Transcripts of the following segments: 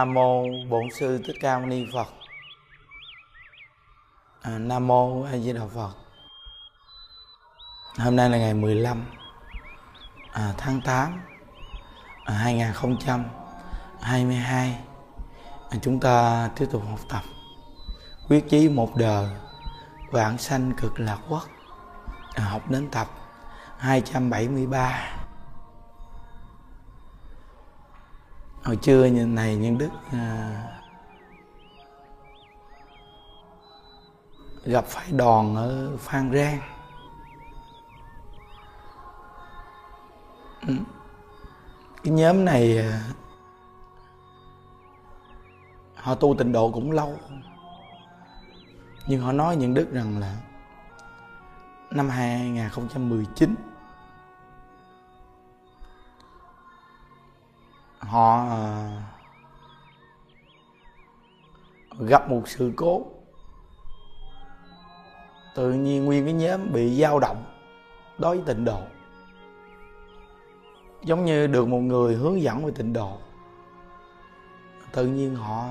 Nam mô Bổn sư Thích Ca Mâu Ni Phật. À, Nam mô A Di Đà Phật. Hôm nay là ngày 15 à, tháng 8 à, 2022. À, chúng ta tiếp tục học tập quyết chí một đời vạn sanh cực lạc quốc. À, học đến tập 273. Hồi trưa như này nhân đức à, gặp phải đòn ở phan rang. Ừ. Cái nhóm này à, họ tu tịnh độ cũng lâu. Nhưng họ nói những đức rằng là năm 2019 họ ờ, gặp một sự cố. Tự nhiên nguyên cái nhóm bị dao động đối với tịnh độ. Giống như được một người hướng dẫn về tịnh độ. Tự nhiên họ,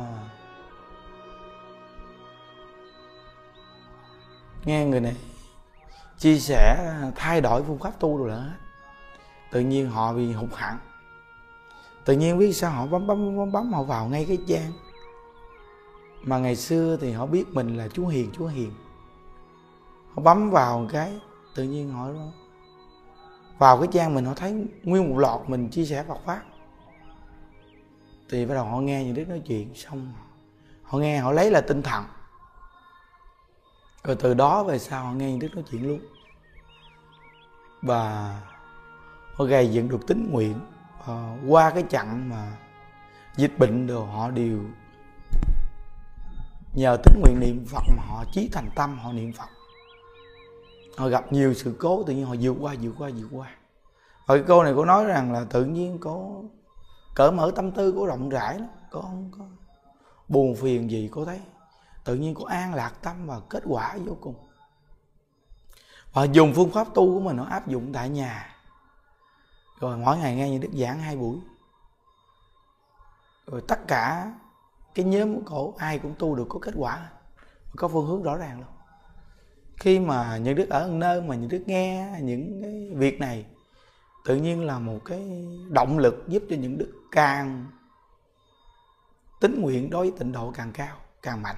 nghe người này chia sẻ, thay đổi phương pháp tu rồi đó. Tự nhiên họ bị hụt hẳn tự nhiên biết sao họ bấm bấm bấm bấm, họ vào ngay cái trang. Mà ngày xưa thì họ biết mình là chúa hiền chúa hiền. Họ bấm vào cái, tự nhiên họ vào cái trang mình, họ thấy nguyên một lọt mình chia sẻ Phật pháp. Thì bắt đầu họ nghe những đứa nói chuyện, xong họ nghe, họ lấy là tinh thần. Rồi từ đó về sau họ nghe những đứa nói chuyện luôn. Và họ gây dựng được tính nguyện uh, qua cái chặng mà dịch bệnh đều họ đều nhờ tính nguyện niệm Phật mà họ chí thành tâm họ niệm Phật. Họ gặp nhiều sự cố tự nhiên họ vượt qua vượt qua vượt qua. Và cái cô này cô nói rằng là tự nhiên có cỡ mở tâm tư của rộng rãi lắm. Có không có buồn phiền gì cô thấy. Tự nhiên có an lạc tâm và kết quả vô cùng. Và dùng phương pháp tu của mình nó áp dụng tại nhà rồi mỗi ngày nghe như đức giảng hai buổi. Rồi tất cả cái nhóm của cổ, ai cũng tu được có kết quả, có phương hướng rõ ràng luôn. Khi mà những đức ở nơi mà những đức nghe những cái việc này, tự nhiên là một cái động lực giúp cho những đức càng tính nguyện đối với tịnh độ càng cao, càng mạnh.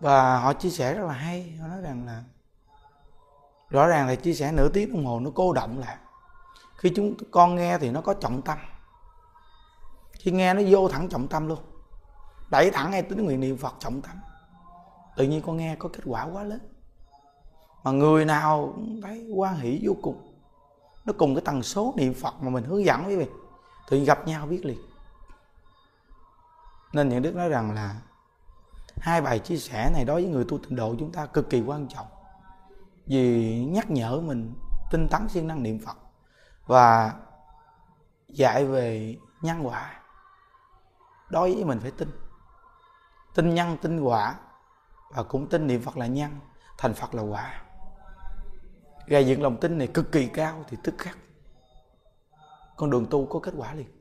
Và họ chia sẻ rất là hay, họ nói rằng là rõ ràng là chia sẻ nửa tiếng đồng hồ nó cô động lại. Khi chúng con nghe thì nó có trọng tâm. Khi nghe nó vô thẳng trọng tâm luôn. Đẩy thẳng ngay tính nguyện niệm phật trọng tâm. Tự nhiên con nghe có kết quả quá lớn. Mà người nào cũng thấy quan hỷ vô cùng. Nó cùng cái tần số niệm phật mà mình hướng dẫn quý vị. Thì gặp nhau biết liền. Nên những đức nói rằng là hai bài chia sẻ này đối với người tu tịnh độ chúng ta cực kỳ quan trọng vì nhắc nhở mình tinh tấn siêng năng niệm phật và dạy về nhân quả. Đối với mình phải tin. Tin nhân, tin quả và cũng tin niệm phật là nhân, thành phật là quả. Gây dựng lòng tin này cực kỳ cao thì tức khắc. Con đường tu có kết quả liền.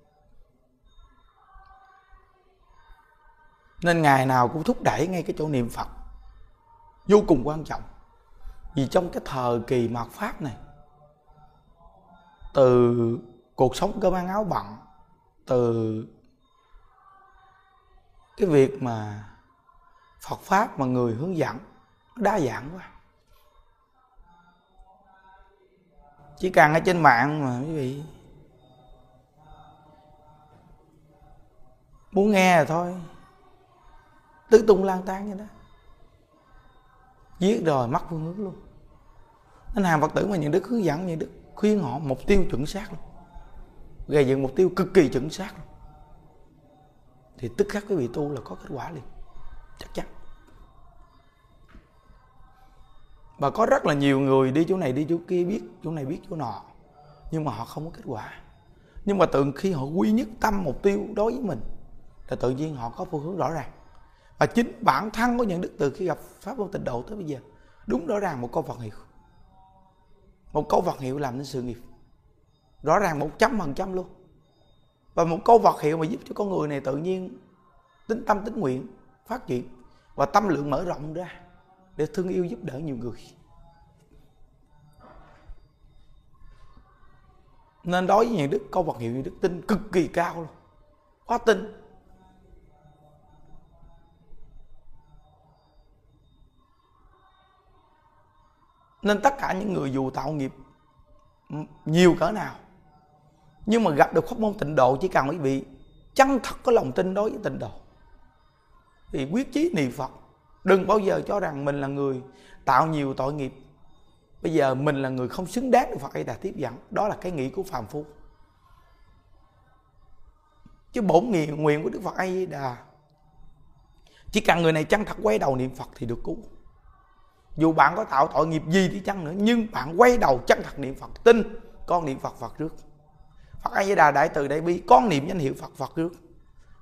Nên ngày nào cũng thúc đẩy ngay cái chỗ niệm phật. Vô cùng quan trọng vì trong cái thời kỳ mạt pháp này, từ cuộc sống cơm ăn áo bận từ cái việc mà Phật pháp mà người hướng dẫn đa dạng quá. Chỉ cần ở trên mạng mà quý vị muốn nghe là thôi. Tứ tung lang tan như đó giết rồi mất phương hướng luôn nên hàng phật tử mà những đức hướng dẫn, những đức khuyên họ mục tiêu chuẩn xác luôn. Gây dựng mục tiêu cực kỳ chuẩn xác luôn. Thì tức khắc quý vị tu là có kết quả liền. Chắc chắn. Và có rất là nhiều người đi chỗ này, đi chỗ kia biết, chỗ này biết chỗ nọ, nhưng mà họ không có kết quả. Nhưng mà tự khi họ quy nhất tâm mục tiêu đối với mình, là tự nhiên họ có phương hướng rõ ràng. Và chính bản thân của những đức từ khi gặp pháp vô tịnh độ tới bây giờ, đúng rõ ràng một câu Phật hiệu một câu vật hiệu làm nên sự nghiệp. Rõ ràng một trăm phần trăm luôn. Và một câu vật hiệu mà giúp cho con người này tự nhiên tính tâm tính nguyện phát triển và tâm lượng mở rộng ra để thương yêu giúp đỡ nhiều người. Nên đối với những đức, câu vật hiệu như đức tin cực kỳ cao luôn. Quá tin. Nên tất cả những người dù tạo nghiệp ừ, nhiều cỡ nào, nhưng mà gặp được pháp môn tịnh độ chỉ cần quý vị chân thật có lòng tin đối với tịnh độ. Thì quyết chí niệm phật, đừng bao giờ cho rằng mình là người tạo nhiều tội nghiệp. Bây giờ mình là người không xứng đáng được phật a đà tiếp dẫn, đó là cái nghĩ của phàm phu. Chứ bổn nguyện nguyện của đức phật a đà, chỉ cần người này chân thật quay đầu niệm phật thì được cứu dù bạn có tạo tội nghiệp gì đi chăng nữa, nhưng bạn quay đầu chân thật niệm phật, tin con niệm phật phật trước phật a di đà đại từ đại bi, con niệm danh hiệu phật phật trước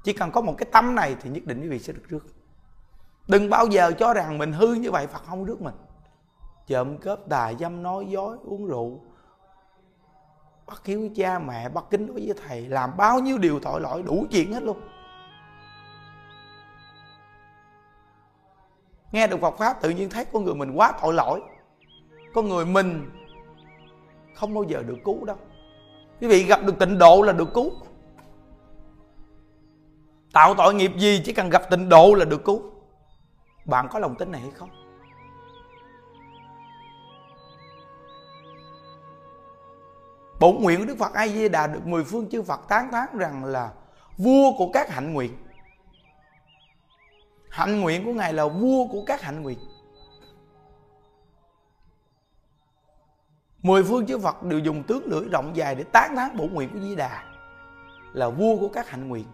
chỉ cần có một cái tâm này thì nhất định quý vị sẽ được trước đừng bao giờ cho rằng mình hư như vậy, phật không rước mình. Trộm cướp tà dâm nói dối, uống rượu, bắt hiếu với cha mẹ, bắt kính đối với thầy, làm bao nhiêu điều tội lỗi, đủ chuyện hết luôn. Nghe được Phật pháp tự nhiên thấy con người mình quá tội lỗi. Con người mình không bao giờ được cứu đâu. Quý vị gặp được tịnh độ là được cứu. Tạo tội nghiệp gì chỉ cần gặp tịnh độ là được cứu. Bạn có lòng tin này hay không? Bổn nguyện của đức phật a di đà được mười phương chư phật tán thán rằng là vua của các hạnh nguyện hạnh nguyện của ngài là vua của các hạnh nguyện. Mười phương chư phật đều dùng tướng lưỡi rộng dài để tán thán bổ nguyện của di đà là vua của các hạnh nguyện.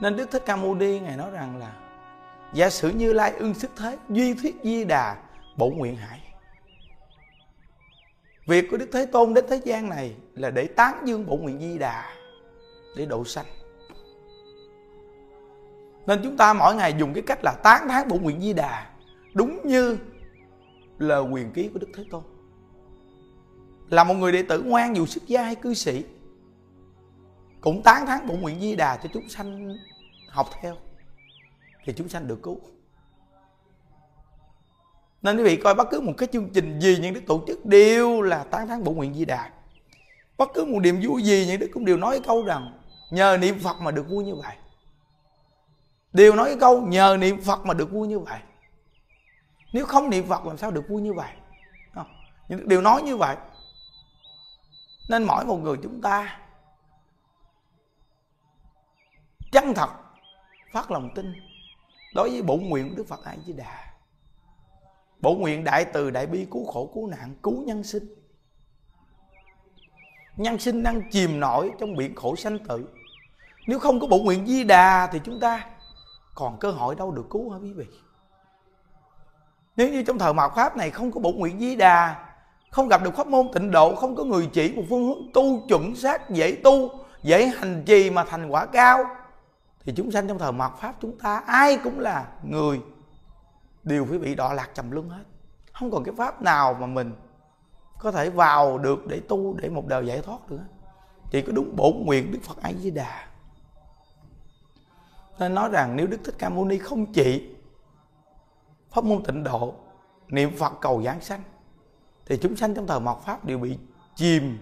Nên đức thích ca mâu ni ngài nói rằng là, giả sử như lai ưng sức thế, duy thuyết di đà bổ nguyện hải việc của đức thế tôn đến thế gian này là để tán dương bổn nguyện di đà để độ sanh. Nên chúng ta mỗi ngày dùng cái cách là tán thán bổn nguyện di đà đúng như là quyền ký của đức thế tôn. Là một người đệ tử ngoan dù xuất gia hay cư sĩ, cũng tán thán bổn nguyện di đà cho chúng sanh học theo, thì chúng sanh được cứu nên quý vị coi bất cứ một cái chương trình gì những đức tổ chức đều là tán thán bổ nguyện di đà. Bất cứ một niềm vui gì những đức cũng đều nói câu rằng, nhờ niệm phật mà được vui như vậy. Đều nói cái câu, nhờ niệm phật mà được vui như vậy. Nếu không niệm phật làm sao được vui như vậy? Không? những đều nói như vậy. Nên mỗi một người chúng ta chân thật phát lòng tin đối với bổn nguyện của đức phật a di đà bổ nguyện đại từ đại bi cứu khổ cứu nạn, cứu nhân sinh. Nhân sinh đang chìm nổi trong biển khổ sanh tử. Nếu không có bổ nguyện di đà thì chúng ta còn cơ hội đâu được cứu hả quý vị? Nếu như trong thời mạt pháp này không có bổ nguyện di đà, không gặp được pháp môn tịnh độ, không có người chỉ, một phương hướng tu chuẩn xác, dễ tu, dễ hành trì mà thành quả cao, thì chúng sanh trong thời mạt pháp chúng ta ai cũng là người đều phải bị đọa lạc trầm luân hết. Không còn cái pháp nào mà mình có thể vào được để tu, để một đời giải thoát nữa chỉ có đúng bổn nguyện đức phật a di đà nên nói rằng nếu đức thích ca mâu ni không trị pháp môn tịnh độ, niệm phật cầu giảng sanh, thì chúng sanh trong thời mạt pháp đều bị chìm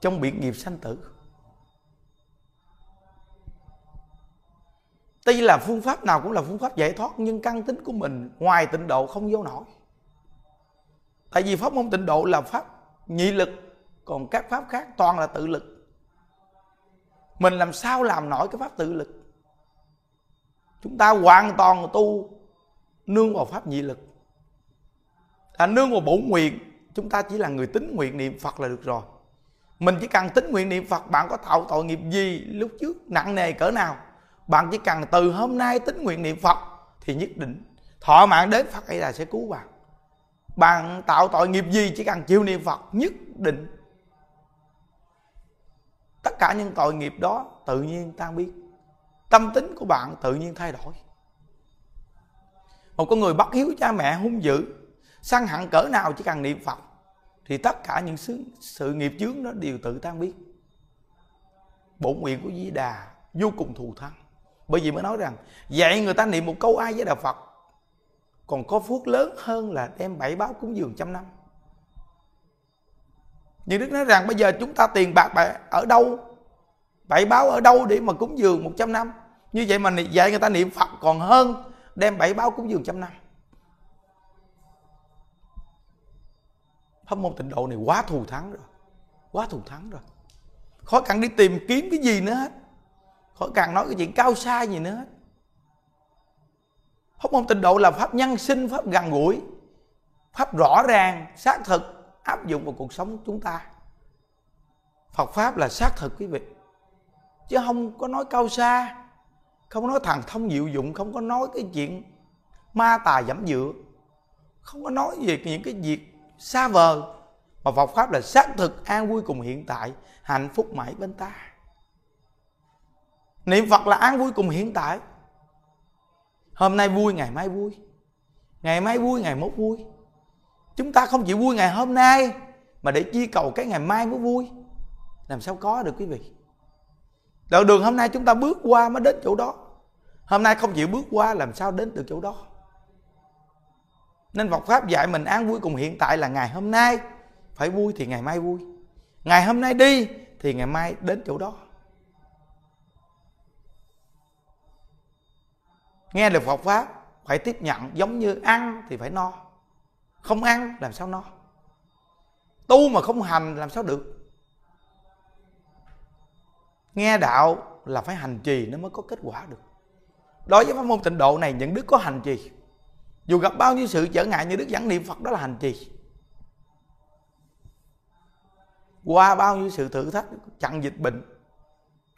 trong biển nghiệp sanh tử. Tuy là phương pháp nào cũng là phương pháp giải thoát Nhưng căn tính của mình ngoài tịnh độ không vô nổi. Tại vì pháp môn tịnh độ là pháp nhị lực Còn các pháp khác toàn là tự lực. Mình làm sao làm nổi cái pháp tự lực? Chúng ta hoàn toàn tu Nương vào pháp nhị lực. À, Nương vào bổn nguyện Chúng ta chỉ là người tính nguyện niệm Phật là được rồi. Mình chỉ cần tính nguyện niệm Phật Bạn có tạo tội nghiệp gì lúc trước nặng nề cỡ nào? Bạn chỉ cần từ hôm nay tính nguyện niệm phật thì nhất định thọ mạng đến phật ấy là sẽ cứu bạn. Bạn tạo tội nghiệp gì chỉ cần chịu niệm phật nhất định. Tất cả những tội nghiệp đó tự nhiên tan biến. Tâm tính của bạn tự nhiên thay đổi. Một con người bất hiếu cha mẹ hung dữ săn hẳn cỡ nào chỉ cần niệm phật thì tất cả những sự, sự nghiệp chướng nó đều tự tan biến. bổn nguyện của di đà vô cùng thù thắng bởi vì mới nói rằng, dạy người ta niệm một câu ai với đạo phật, còn có phước lớn hơn là đem bảy báo cúng dường trăm năm. Nhưng đức nói rằng, bây giờ chúng ta tiền bạc ở đâu? Bảy báo ở đâu để mà cúng dường một trăm năm? Như vậy mà dạy người ta niệm phật còn hơn đem bảy báo cúng dường trăm năm. Pháp môn tịnh độ này quá thù thắng rồi, quá thù thắng rồi. Khó cần đi tìm kiếm cái gì nữa hết khỏi cần nói cái chuyện cao xa gì nữa hết. Pháp môn tịnh độ là pháp nhân sinh, pháp gần gũi, pháp rõ ràng, xác thực, áp dụng vào cuộc sống chúng ta. Phật pháp là xác thực quý vị. Chứ không có nói cao xa, không có nói thần thông diệu dụng, không có nói cái chuyện ma tà dẫm dựa, không có nói về những cái việc xa vời, mà Phật pháp là xác thực an vui cùng hiện tại, hạnh phúc mãi bên ta niệm Phật là an vui cùng hiện tại. Hôm nay vui, ngày mai vui. Ngày mai vui, ngày mốt vui. Chúng ta không chỉ vui ngày hôm nay, mà để chi cầu cái ngày mai mới vui. Làm sao có được quý vị? Đoạn đường hôm nay chúng ta bước qua mới đến chỗ đó. Hôm nay không chịu bước qua, làm sao đến được chỗ đó? Nên Phật pháp dạy mình an vui cùng hiện tại là ngày hôm nay. Phải vui thì ngày mai vui. Ngày hôm nay đi thì ngày mai đến chỗ đó. Nghe được Phật pháp, phải tiếp nhận, giống như ăn thì phải no. Không ăn, làm sao no? Tu mà không hành, làm sao được? Nghe đạo là phải hành trì nó mới có kết quả được. Đối với pháp môn tịnh độ này, những đức có hành trì. Dù gặp bao nhiêu sự trở ngại, như đức giảng niệm phật, đó là hành trì. Qua bao nhiêu sự thử thách, chặn dịch bệnh,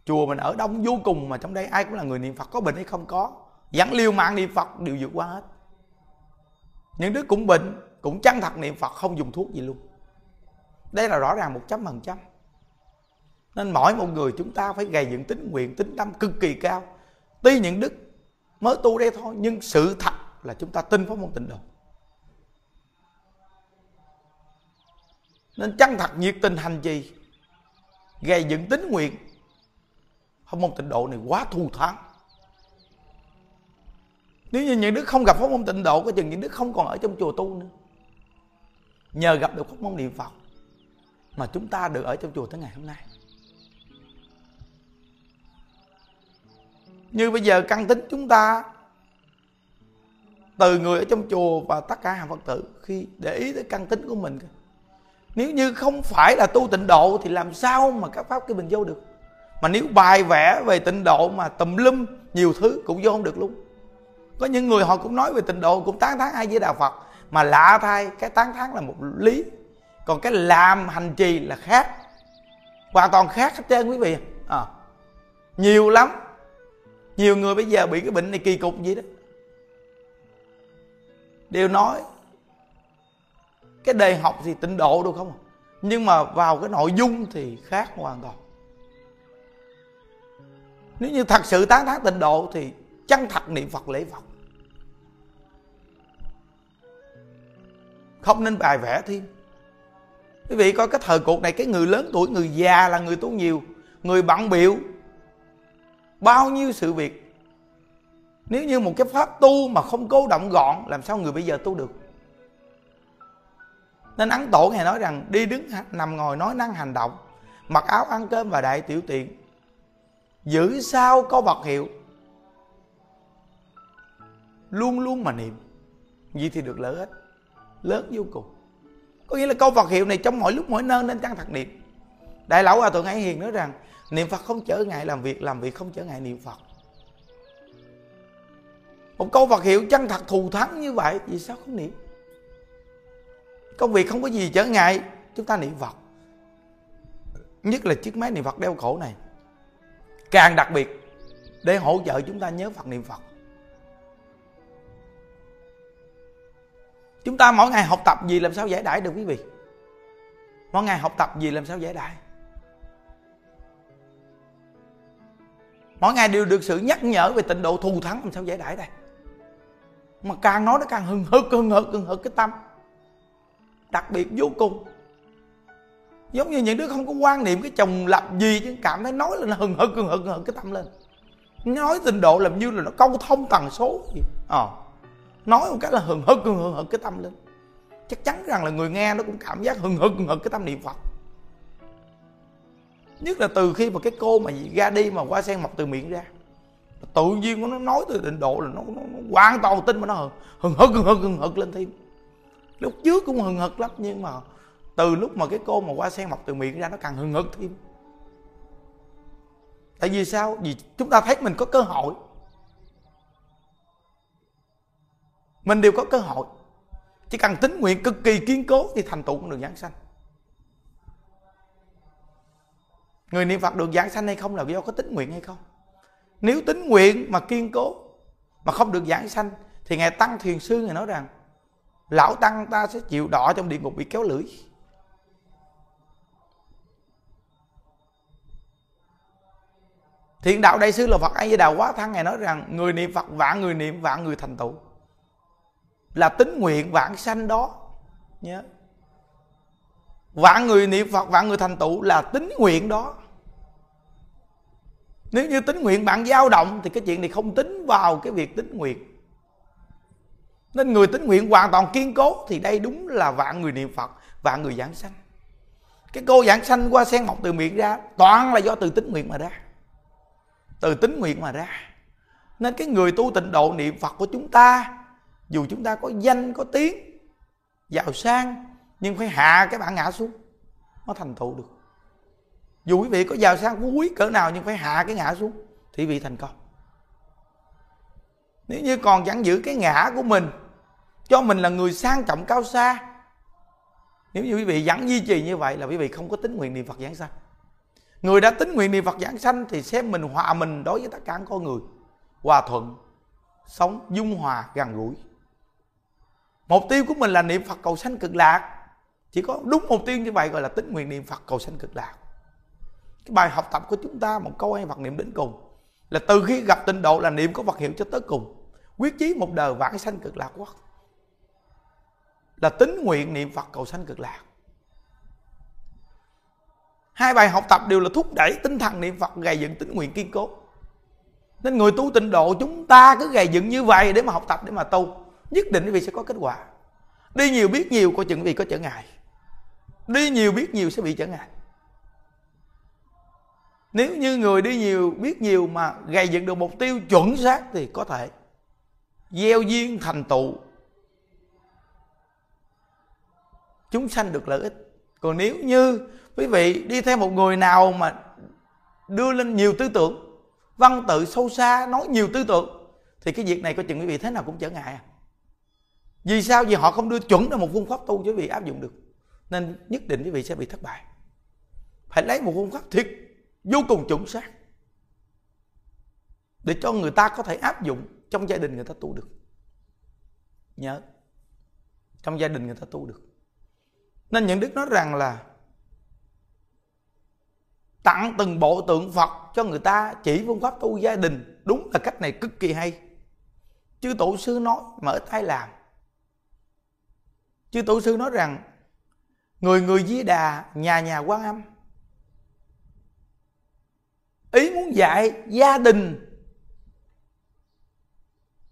chùa mình ở đông vô cùng mà trong đây ai cũng là người niệm phật, có bệnh hay không có dẫn liều mạng niệm phật đều vượt qua hết. Những đứa cũng bệnh, cũng chân thật niệm phật, không dùng thuốc gì luôn. Đây là rõ ràng một trăm phần trăm. Nên mỗi một người chúng ta phải gầy dựng tính nguyện, tính tâm cực kỳ cao. Tuy những đức mới tu đây thôi, nhưng sự thật là chúng ta tin pháp môn tịnh độ nên chân thật nhiệt tình hành trì, Gầy dựng tính nguyện pháp môn tịnh độ này quá thù thắng nếu như những đứa không gặp pháp môn tịnh độ, có chừng những đứa không còn ở trong chùa tu nữa. Nhờ gặp được pháp môn niệm phật mà chúng ta được ở trong chùa tới ngày hôm nay. Như bây giờ căn tính chúng ta từ người ở trong chùa và tất cả hàng phật tử, khi để ý tới căn tính của mình, nếu như không phải là tu tịnh độ thì làm sao mà các pháp cái mình vô được? Mà nếu bài vẽ về tịnh độ mà tùm lum nhiều thứ cũng vô không được luôn có những người họ cũng nói về tịnh độ cũng tán thán ai với đạo phật. Mà lạ thay cái tán thán là một lý. Còn cái làm hành trì là khác. Hoàn toàn khác hết trơn quý vị. À, nhiều lắm. Nhiều người bây giờ bị cái bệnh này kỳ cục gì đó. Đều nói cái đề học thì tịnh độ đâu không? Nhưng mà vào cái nội dung thì khác hoàn toàn. Nếu như thật sự tán thán tịnh độ thì chân thật niệm phật lễ phật. Không nên bài vẽ thêm. Quý vị coi cái thời cuộc này, cái người lớn tuổi, người già là người tu nhiều, người bận biểu bao nhiêu sự việc. Nếu như một cái pháp tu mà không cố động gọn, làm sao người bây giờ tu được? Nên ấn tổ ngài nói rằng, đi đứng nằm ngồi nói năng hành động, mặc áo ăn cơm và đại tiểu tiện, giữ sao có vật hiệu. Luôn luôn mà niệm gì thì được lợi ích lớn vô cùng. Có nghĩa là câu Phật hiệu này trong mọi lúc mỗi nơi nên chăng thật niệm. Đại lão hòa thượng ấy hiền nói rằng, niệm phật không trở ngại làm việc làm việc không trở ngại niệm phật. Một câu Phật hiệu chân thật thù thắng như vậy, vì sao không niệm? Công việc không có gì trở ngại, chúng ta niệm Phật. Nhất là chiếc máy niệm Phật đeo cổ này. Càng đặc biệt, để hỗ trợ chúng ta nhớ Phật niệm Phật. Chúng ta mỗi ngày học tập gì làm sao giải đãi được quý vị? Mỗi ngày học tập gì làm sao giải đãi? Mỗi ngày đều được sự nhắc nhở về tịnh độ thù thắng làm sao giải đãi đây? Mà càng nói nó càng hừng hực hừng hực hừng hực cái tâm. Đặc biệt vô cùng. Giống như những đứa không có quan niệm cái chồng lập gì chứ, cảm thấy nói là nó hừng hực hừng hực hừng hực cái tâm lên. Nói tình độ làm như là nó câu thông tần số gì ờ nói một cái là hừng hực hừng hực cái tâm lên. Chắc chắn rằng là người nghe nó cũng cảm giác hừng hực hừng hực cái tâm niệm phật. Nhất là từ khi mà cái cô mà ra đi mà qua sen mọc từ miệng ra tự nhiên nó nói từ định độ là nó, nó, nó hoàn toàn tin mà nó hừng hừng hực hừng hực hừng hực lên thêm. Lúc trước cũng hừng hực lắm nhưng mà từ lúc mà cái cô mà qua sen mọc từ miệng ra nó càng hừng hực thêm. Tại vì sao? Vì chúng ta thấy mình có cơ hội. Mình đều có cơ hội. Chỉ cần tính nguyện cực kỳ kiên cố thì thành tựu cũng được giảng sanh. Người niệm phật được giảng sanh hay không là do có tính nguyện hay không. Nếu tính nguyện mà kiên cố mà không được giảng sanh, thì ngài tăng thiền sư ngài nói rằng, lão tăng ta sẽ chịu đỏ trong địa ngục bị kéo lưỡi. Thiện đạo đại sư là phật a di đà quá thăng ngài nói rằng, người niệm phật vạn người niệm vạn người thành tựu là tính nguyện vạn sanh đó. Nhớ. Vạn người niệm phật vạn người thành tựu là tính nguyện đó. Nếu như tính nguyện bạn dao động thì cái chuyện này không tính vào cái việc tính nguyện. Nên người tính nguyện hoàn toàn kiên cố thì đây đúng là vạn người niệm phật vạn người giảng sanh. Cái cô giảng sanh qua sen mọc từ miệng ra, toàn là do từ tính nguyện mà ra. Từ tính nguyện mà ra. Nên cái người tu tịnh độ niệm phật của chúng ta dù chúng ta có danh, có tiếng, giàu sang, nhưng phải hạ cái bản ngã xuống, nó thành tựu được. Dù quý vị có giàu sang phú quý cỡ nào nhưng phải hạ cái ngã xuống, thì vị thành công. Nếu như còn chẳng giữ cái ngã của mình, cho mình là người sang trọng cao xa, nếu như quý vị vẫn duy trì như vậy là quý vị không có tính nguyện niệm phật giảng sanh. Người đã tính nguyện niệm phật giảng sanh thì xem mình hòa mình đối với tất cả con người. Hòa thuận, sống dung hòa, gần gũi mục tiêu của mình là niệm phật cầu sanh cực lạc. Chỉ có đúng mục tiêu như vậy gọi là tính nguyện niệm phật cầu sanh cực lạc. Cái bài học tập của chúng ta, một câu hay Phật niệm đến cùng, là từ khi gặp tịnh độ là niệm có Phật hiệu cho tới cùng. Quyết chí một đời vãng sanh cực lạc quốc là tính nguyện niệm Phật cầu sanh cực lạc. Hai bài học tập đều là thúc đẩy tinh thần niệm Phật gầy dựng tính nguyện kiên cố. Nên người tu tịnh độ chúng ta cứ gầy dựng như vậy để mà học tập, để mà tu nhất định quý vị sẽ có kết quả. Đi nhiều biết nhiều, coi chừng vị có trở ngại. Đi nhiều biết nhiều sẽ bị trở ngại. Nếu như người đi nhiều biết nhiều mà gây dựng được mục tiêu chuẩn xác thì có thể gieo duyên thành tựu. Chúng sanh được lợi ích. Còn nếu như quý vị đi theo một người nào mà đưa lên nhiều tư tưởng, văn tự sâu xa, nói nhiều tư tưởng, thì cái việc này có chừng quý vị thế nào cũng trở ngại à vì sao? Vì họ không đưa chuẩn ra một phương pháp tu cho quý vị áp dụng được. Nên nhất định quý vị sẽ bị thất bại. Phải lấy một phương pháp thiệt, vô cùng chuẩn xác, để cho người ta có thể áp dụng trong gia đình người ta tu được. Nhớ, trong gia đình người ta tu được. Nên những đức nói rằng là tặng từng bộ tượng phật cho người ta chỉ phương pháp tu gia đình, đúng là cách này cực kỳ hay. Chứ tổ sư nói, mở tay làm chư tổ sư nói rằng, người người di đà, nhà nhà quan âm. Ý muốn dạy gia đình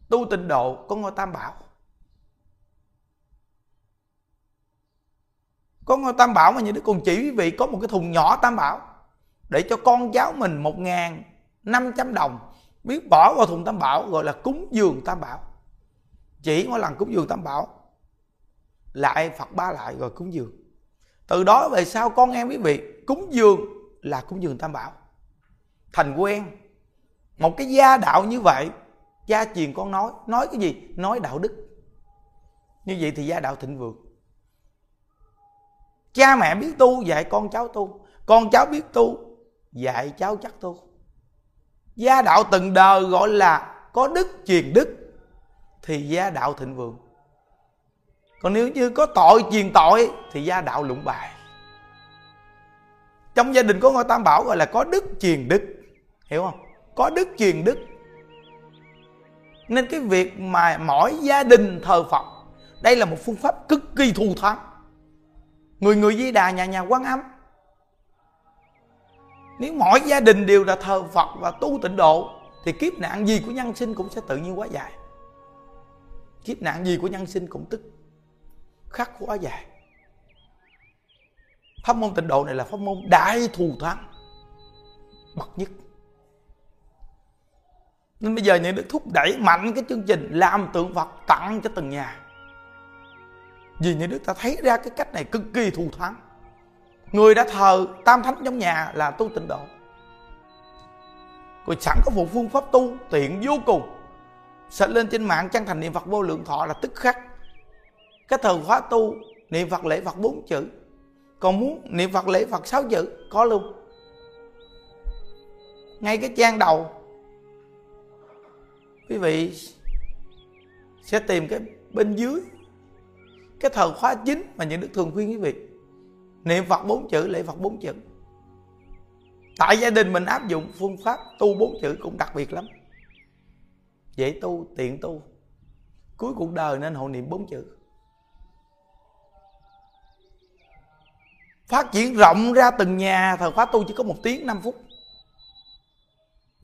tu tịnh độ có ngôi tam bảo. Có ngôi tam bảo mà như đức còn chỉ quý vị có một cái thùng nhỏ tam bảo để cho con cháu mình một ngàn năm trăm đồng, biết bỏ vào thùng tam bảo, gọi là cúng dường tam bảo. Chỉ mỗi lần cúng dường tam bảo lại phật ba lại rồi cúng dường. Từ đó về sau con em quý vị, cúng dường là cúng dường tam bảo. Thành quen. Một cái gia đạo như vậy, gia truyền con nói. Nói cái gì? Nói đạo đức. Như vậy thì gia đạo thịnh vượng. Cha mẹ biết tu, dạy con cháu tu. Con cháu biết tu, dạy cháu chắc tu. Gia đạo từng đời gọi là có đức truyền đức, thì gia đạo thịnh vượng còn nếu như có tội, truyền tội thì gia đạo lụng bài. Trong gia đình có ngôi tam bảo gọi là có đức truyền đức. Hiểu không? Có đức truyền đức. Nên cái việc mà mỗi gia đình thờ phật, đây là một phương pháp cực kỳ thù thắng. Người người di đà, nhà nhà quan âm. Nếu mỗi gia đình đều là thờ phật và tu tịnh độ, thì kiếp nạn gì của nhân sinh cũng sẽ tự nhiên quá dài kiếp nạn gì của nhân sinh cũng tức khắc quá dài. Pháp môn tịnh độ này là pháp môn đại thù thắng, bậc nhất. Nên bây giờ những đức thúc đẩy mạnh cái chương trình làm tượng phật tặng cho từng nhà. Vì những đức ta thấy ra cái cách này cực kỳ thù thắng. Người đã thờ tam thánh trong nhà là tu tịnh độ. Rồi sẵn có một phương pháp tu tiện vô cùng, sẽ lên trên mạng chân thành niệm phật vô lượng thọ là tức khắc cái thời khóa tu, niệm phật lễ phật bốn chữ. Còn muốn niệm phật lễ phật sáu chữ, có luôn. Ngay cái trang đầu, quý vị sẽ tìm cái bên dưới. Cái thời khóa chính mà những đức thường khuyên quý vị. Niệm phật bốn chữ, lễ phật bốn chữ. Tại gia đình mình áp dụng phương pháp tu bốn chữ cũng đặc biệt lắm. Dễ tu, tiện tu. Cuối cuộc đời nên hộ niệm bốn chữ. Phát triển rộng ra từng nhà, thời khóa tu chỉ có một tiếng 5 phút.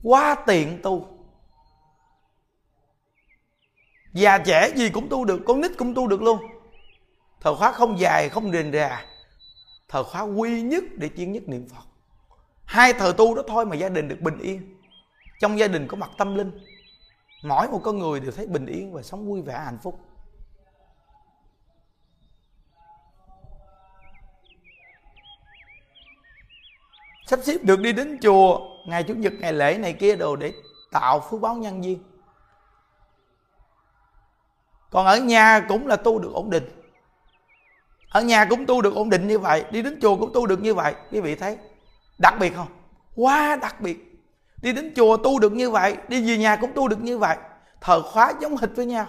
Quá tiện tu. Già trẻ gì cũng tu được, con nít cũng tu được luôn. Thời khóa không dài, không rền rà. Thời khóa quy nhất để chuyên nhất niệm phật. Hai thời tu đó thôi mà gia đình được bình yên. Trong gia đình có mặt tâm linh. Mỗi một con người đều thấy bình yên và sống vui vẻ hạnh phúc. Sắp xếp được đi đến chùa, ngày chủ nhật, ngày lễ này kia đồ để tạo phước báo nhân duyên. Còn ở nhà cũng là tu được ổn định. Ở nhà cũng tu được ổn định như vậy, đi đến chùa cũng tu được như vậy. Quý vị thấy đặc biệt không? Quá đặc biệt. Đi đến chùa tu được như vậy, đi về nhà cũng tu được như vậy. Thờ khóa giống hệt với nhau.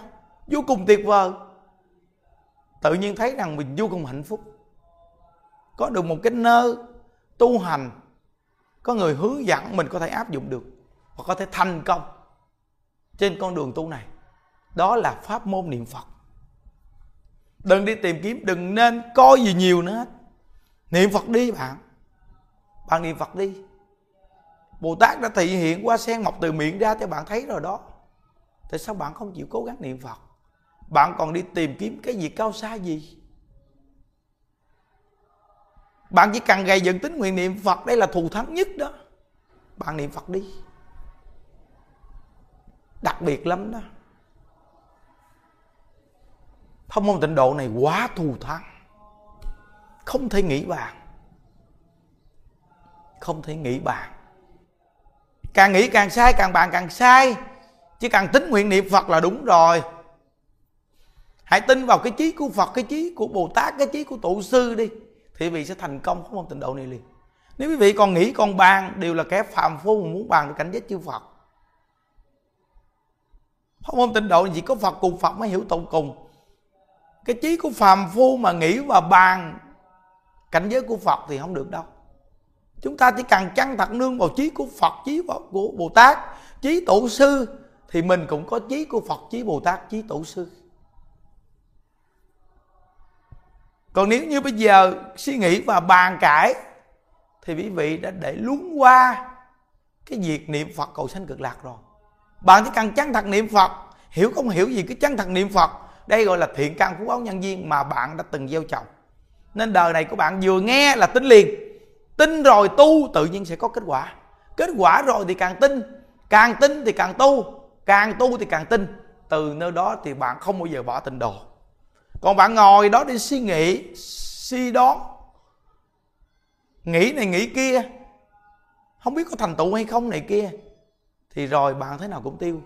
Vô cùng tuyệt vời. Tự nhiên thấy rằng mình vô cùng hạnh phúc. Có được một cái nơi tu hành có người hướng dẫn mình có thể áp dụng được và có thể thành công trên con đường tu này. Đó là pháp môn niệm phật. Đừng đi tìm kiếm, đừng nên coi gì nhiều nữa hết. Niệm phật đi bạn. Bạn niệm phật đi. Bồ tát đã thị hiện qua sen mọc từ miệng ra cho bạn thấy rồi đó. Tại sao bạn không chịu cố gắng niệm phật? Bạn còn đi tìm kiếm cái gì cao xa gì? Bạn chỉ cần gầy dựng tính nguyện niệm phật, đây là thù thắng nhất đó. Bạn niệm phật đi. Đặc biệt lắm đó. Thông môn tịnh độ này quá thù thắng. Không thể nghĩ bàn. Không thể nghĩ bàn. Càng nghĩ càng sai, Càng bàn càng sai. Chỉ cần tính nguyện niệm Phật là đúng rồi. Hãy tin vào cái chí của Phật, Cái chí của Bồ Tát, Cái chí của Tổ sư đi. Thì vị sẽ thành công không môn tịnh độ này liền. Nếu quý vị còn nghĩ còn bàn Đều là kẻ phàm phu muốn bàn được cảnh giới chư Phật Pháp môn tịnh độ chỉ có Phật cùng Phật mới hiểu tụng cùng. Cái trí của phàm phu mà nghĩ và bàn cảnh giới của phật thì không được đâu. Chúng ta chỉ cần chăng thật nương vào trí của phật trí của bồ tát trí tổ sư thì mình cũng có trí của phật trí bồ tát trí tổ sư. Còn nếu như bây giờ suy nghĩ và bàn cãi, thì quý vị đã để lún qua cái việc niệm phật cầu sanh cực lạc rồi. Bạn chỉ cần chăng thật niệm phật, hiểu không hiểu gì cái chăng thật niệm phật, đây gọi là thiện căn phú báo nhân viên mà bạn đã từng gieo trồng. Nên đời này của bạn vừa nghe là tin liền. Tin rồi tu, tự nhiên sẽ có kết quả. Kết quả rồi thì càng tin càng tin thì càng tu càng tu thì càng tin. Từ nơi đó thì bạn không bao giờ bỏ tình đồ còn bạn ngồi đó đi suy nghĩ, suy đoán. Nghĩ này, nghĩ kia. Không biết có thành tựu hay không này kia. Thì rồi bạn thế nào cũng tiêu.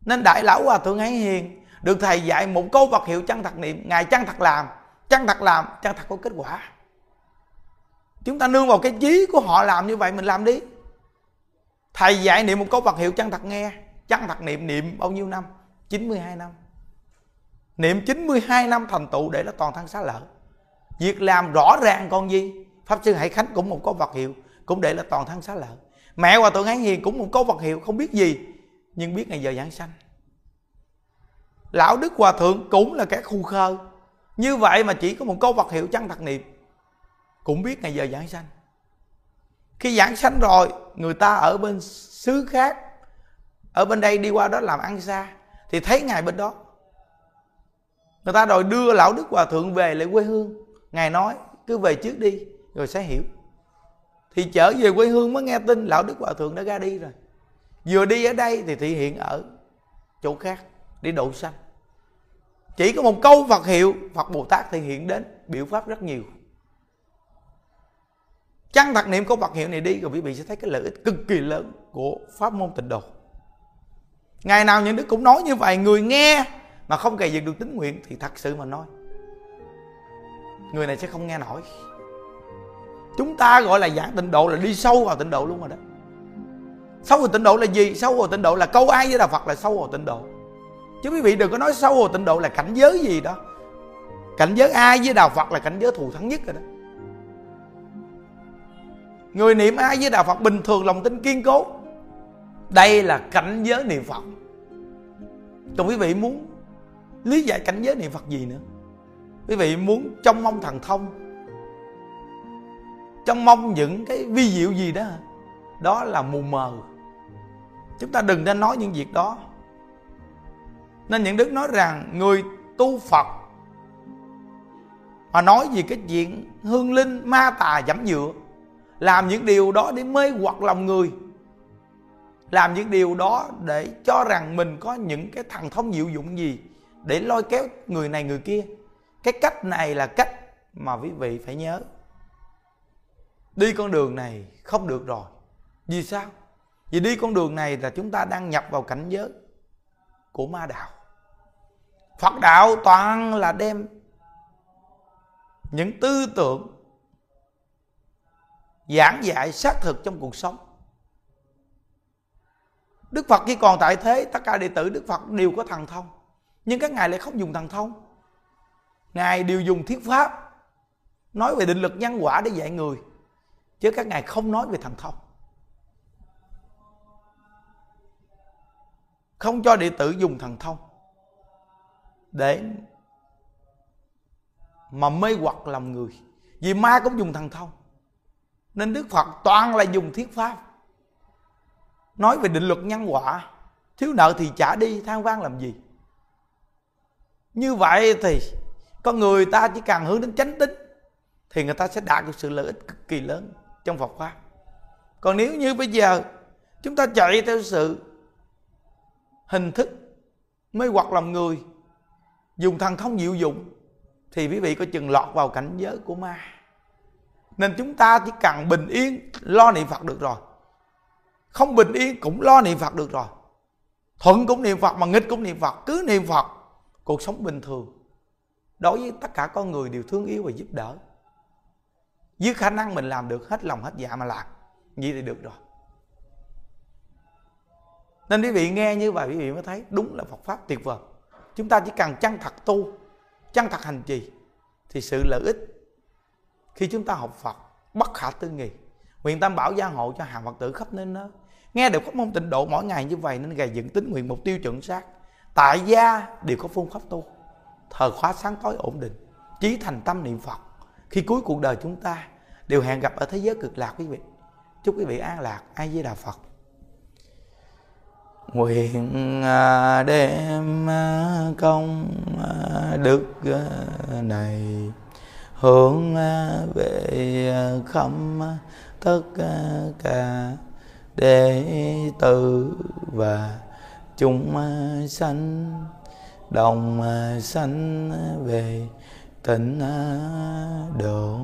Nên đại lão hòa thượng ấy hiền, được thầy dạy một câu vật hiệu chân thật niệm, ngài chân thật làm, chân thật làm, chân thật có kết quả. Chúng ta nương vào cái trí của họ làm như vậy, mình làm đi. Thầy dạy niệm một câu vật hiệu chân thật nghe, chân thật niệm niệm bao nhiêu năm? 92 năm niệm 92 năm thành tựu để nó toàn thân xá lợi. Việc làm rõ ràng còn gì, pháp sư hải khánh cũng một câu vật hiệu, cũng để là toàn thân xá lợi. Mẹ hòa thượng ấy hiền cũng một câu vật hiệu, không biết gì, nhưng biết ngày giờ giảng sanh lão đức hòa thượng cũng là kẻ khu khơ như vậy mà chỉ có một câu vật hiệu chân thật niệm, cũng biết ngày giờ giảng sanh khi giảng sanh rồi, người ta ở bên xứ khác, ở bên đây đi qua đó làm ăn xa, thì thấy ngài bên đó người ta đòi đưa lão đức hòa thượng về lại quê hương. Ngài nói, cứ về trước đi, rồi sẽ hiểu. Thì trở về quê hương mới nghe tin lão đức hòa thượng đã ra đi rồi. Vừa đi ở đây thì thị hiện ở chỗ khác để độ sanh chỉ có một câu phật hiệu, phật bồ tát thì hiện đến, biểu pháp rất nhiều. Chăng thật niệm câu phật hiệu này đi rồi quý vị sẽ thấy cái lợi ích cực kỳ lớn của pháp môn tịnh độ. Ngày nào những đức cũng nói như vậy, người nghe mà không cày dựng được tính nguyện thì thật sự mà nói, người này sẽ không nghe nổi. Chúng ta gọi là giảng tịnh độ là đi sâu vào tịnh độ luôn rồi đó. Sâu vào tịnh độ là gì? Sâu vào tịnh độ là câu ai với đạo phật là sâu vào tịnh độ. Chứ quý vị đừng có nói sâu vào tịnh độ là cảnh giới gì đó. Cảnh giới ai với đạo phật là cảnh giới thù thắng nhất rồi đó. Người niệm ai với đạo phật bình thường, lòng tin kiên cố. Đây là cảnh giới niệm phật. Còn quý vị muốn lý giải cảnh giới niệm phật gì nữa? Quý vị muốn trông mong thần thông, trông mong những cái vi diệu gì đó đó là mù mờ. Chúng ta đừng nên nói những việc đó. Nên những đức nói rằng người tu phật mà nói gì cái chuyện hương linh, ma tà giảm dựa làm những điều đó để mê hoặc lòng người, làm những điều đó để cho rằng mình có những cái thần thông diệu dụng gì để lôi kéo người này người kia. Cái cách này là cách mà quý vị phải nhớ. Đi con đường này không được rồi. Vì sao? Vì đi con đường này là chúng ta đang nhập vào cảnh giới của ma đạo. Phật đạo toàn là đem những tư tưởng giảng dạy xác thực trong cuộc sống. Đức phật khi còn tại thế, tất cả đệ tử đức phật đều có thần thông nhưng các ngài lại không dùng thần thông. Ngài đều dùng thiết pháp, nói về định lực nhân quả để dạy người, chứ các ngài không nói về thần thông. Không cho đệ tử dùng thần thông để mà mê hoặc lòng người. Vì ma cũng dùng thần thông. Nên đức phật toàn là dùng thiết pháp, nói về định luật nhân quả. Thiếu nợ thì trả đi, than vang làm gì? Như vậy thì con người ta chỉ cần hướng đến chánh tính, thì người ta sẽ đạt được sự lợi ích cực kỳ lớn trong Phật pháp. Còn nếu như bây giờ chúng ta chạy theo sự hình thức mê hoặc lòng người, dùng thần thông diệu dụng, thì quý vị có chừng lọt vào cảnh giới của ma. Nên chúng ta chỉ cần bình yên, lo niệm phật được rồi. Không bình yên cũng lo niệm phật được rồi. Thuận cũng niệm phật mà nghịch cũng niệm phật, cứ niệm phật cuộc sống bình thường. Đối với tất cả con người đều thương yêu và giúp đỡ. Với khả năng mình làm được hết lòng hết dạ mà làm như thì được rồi. Nên quý vị nghe như vậy quý vị mới thấy đúng là Phật pháp tuyệt vời. Chúng ta chỉ cần chân thật tu, chân thật hành trì thì sự lợi ích khi chúng ta học Phật bất khả tư nghị. Nguyện tam bảo gia hộ cho hàng Phật tử khắp nơi nơi. Nghe được pháp môn tịnh độ mỗi ngày như vậy nên gầy dựng tính nguyện mục tiêu chuẩn xác tại gia đều có phương pháp tu. Thờ khóa sáng tối ổn định, chí thành tâm niệm phật. Khi cuối cuộc đời chúng ta đều hẹn gặp ở thế giới cực lạc quý vị. Chúc quý vị an lạc. Ai với đà phật. Nguyện à, đem à, công à, đức này hướng về khắp tất cả đệ tử và chúng à, sanh đồng à, sanh về tịnh à, độ.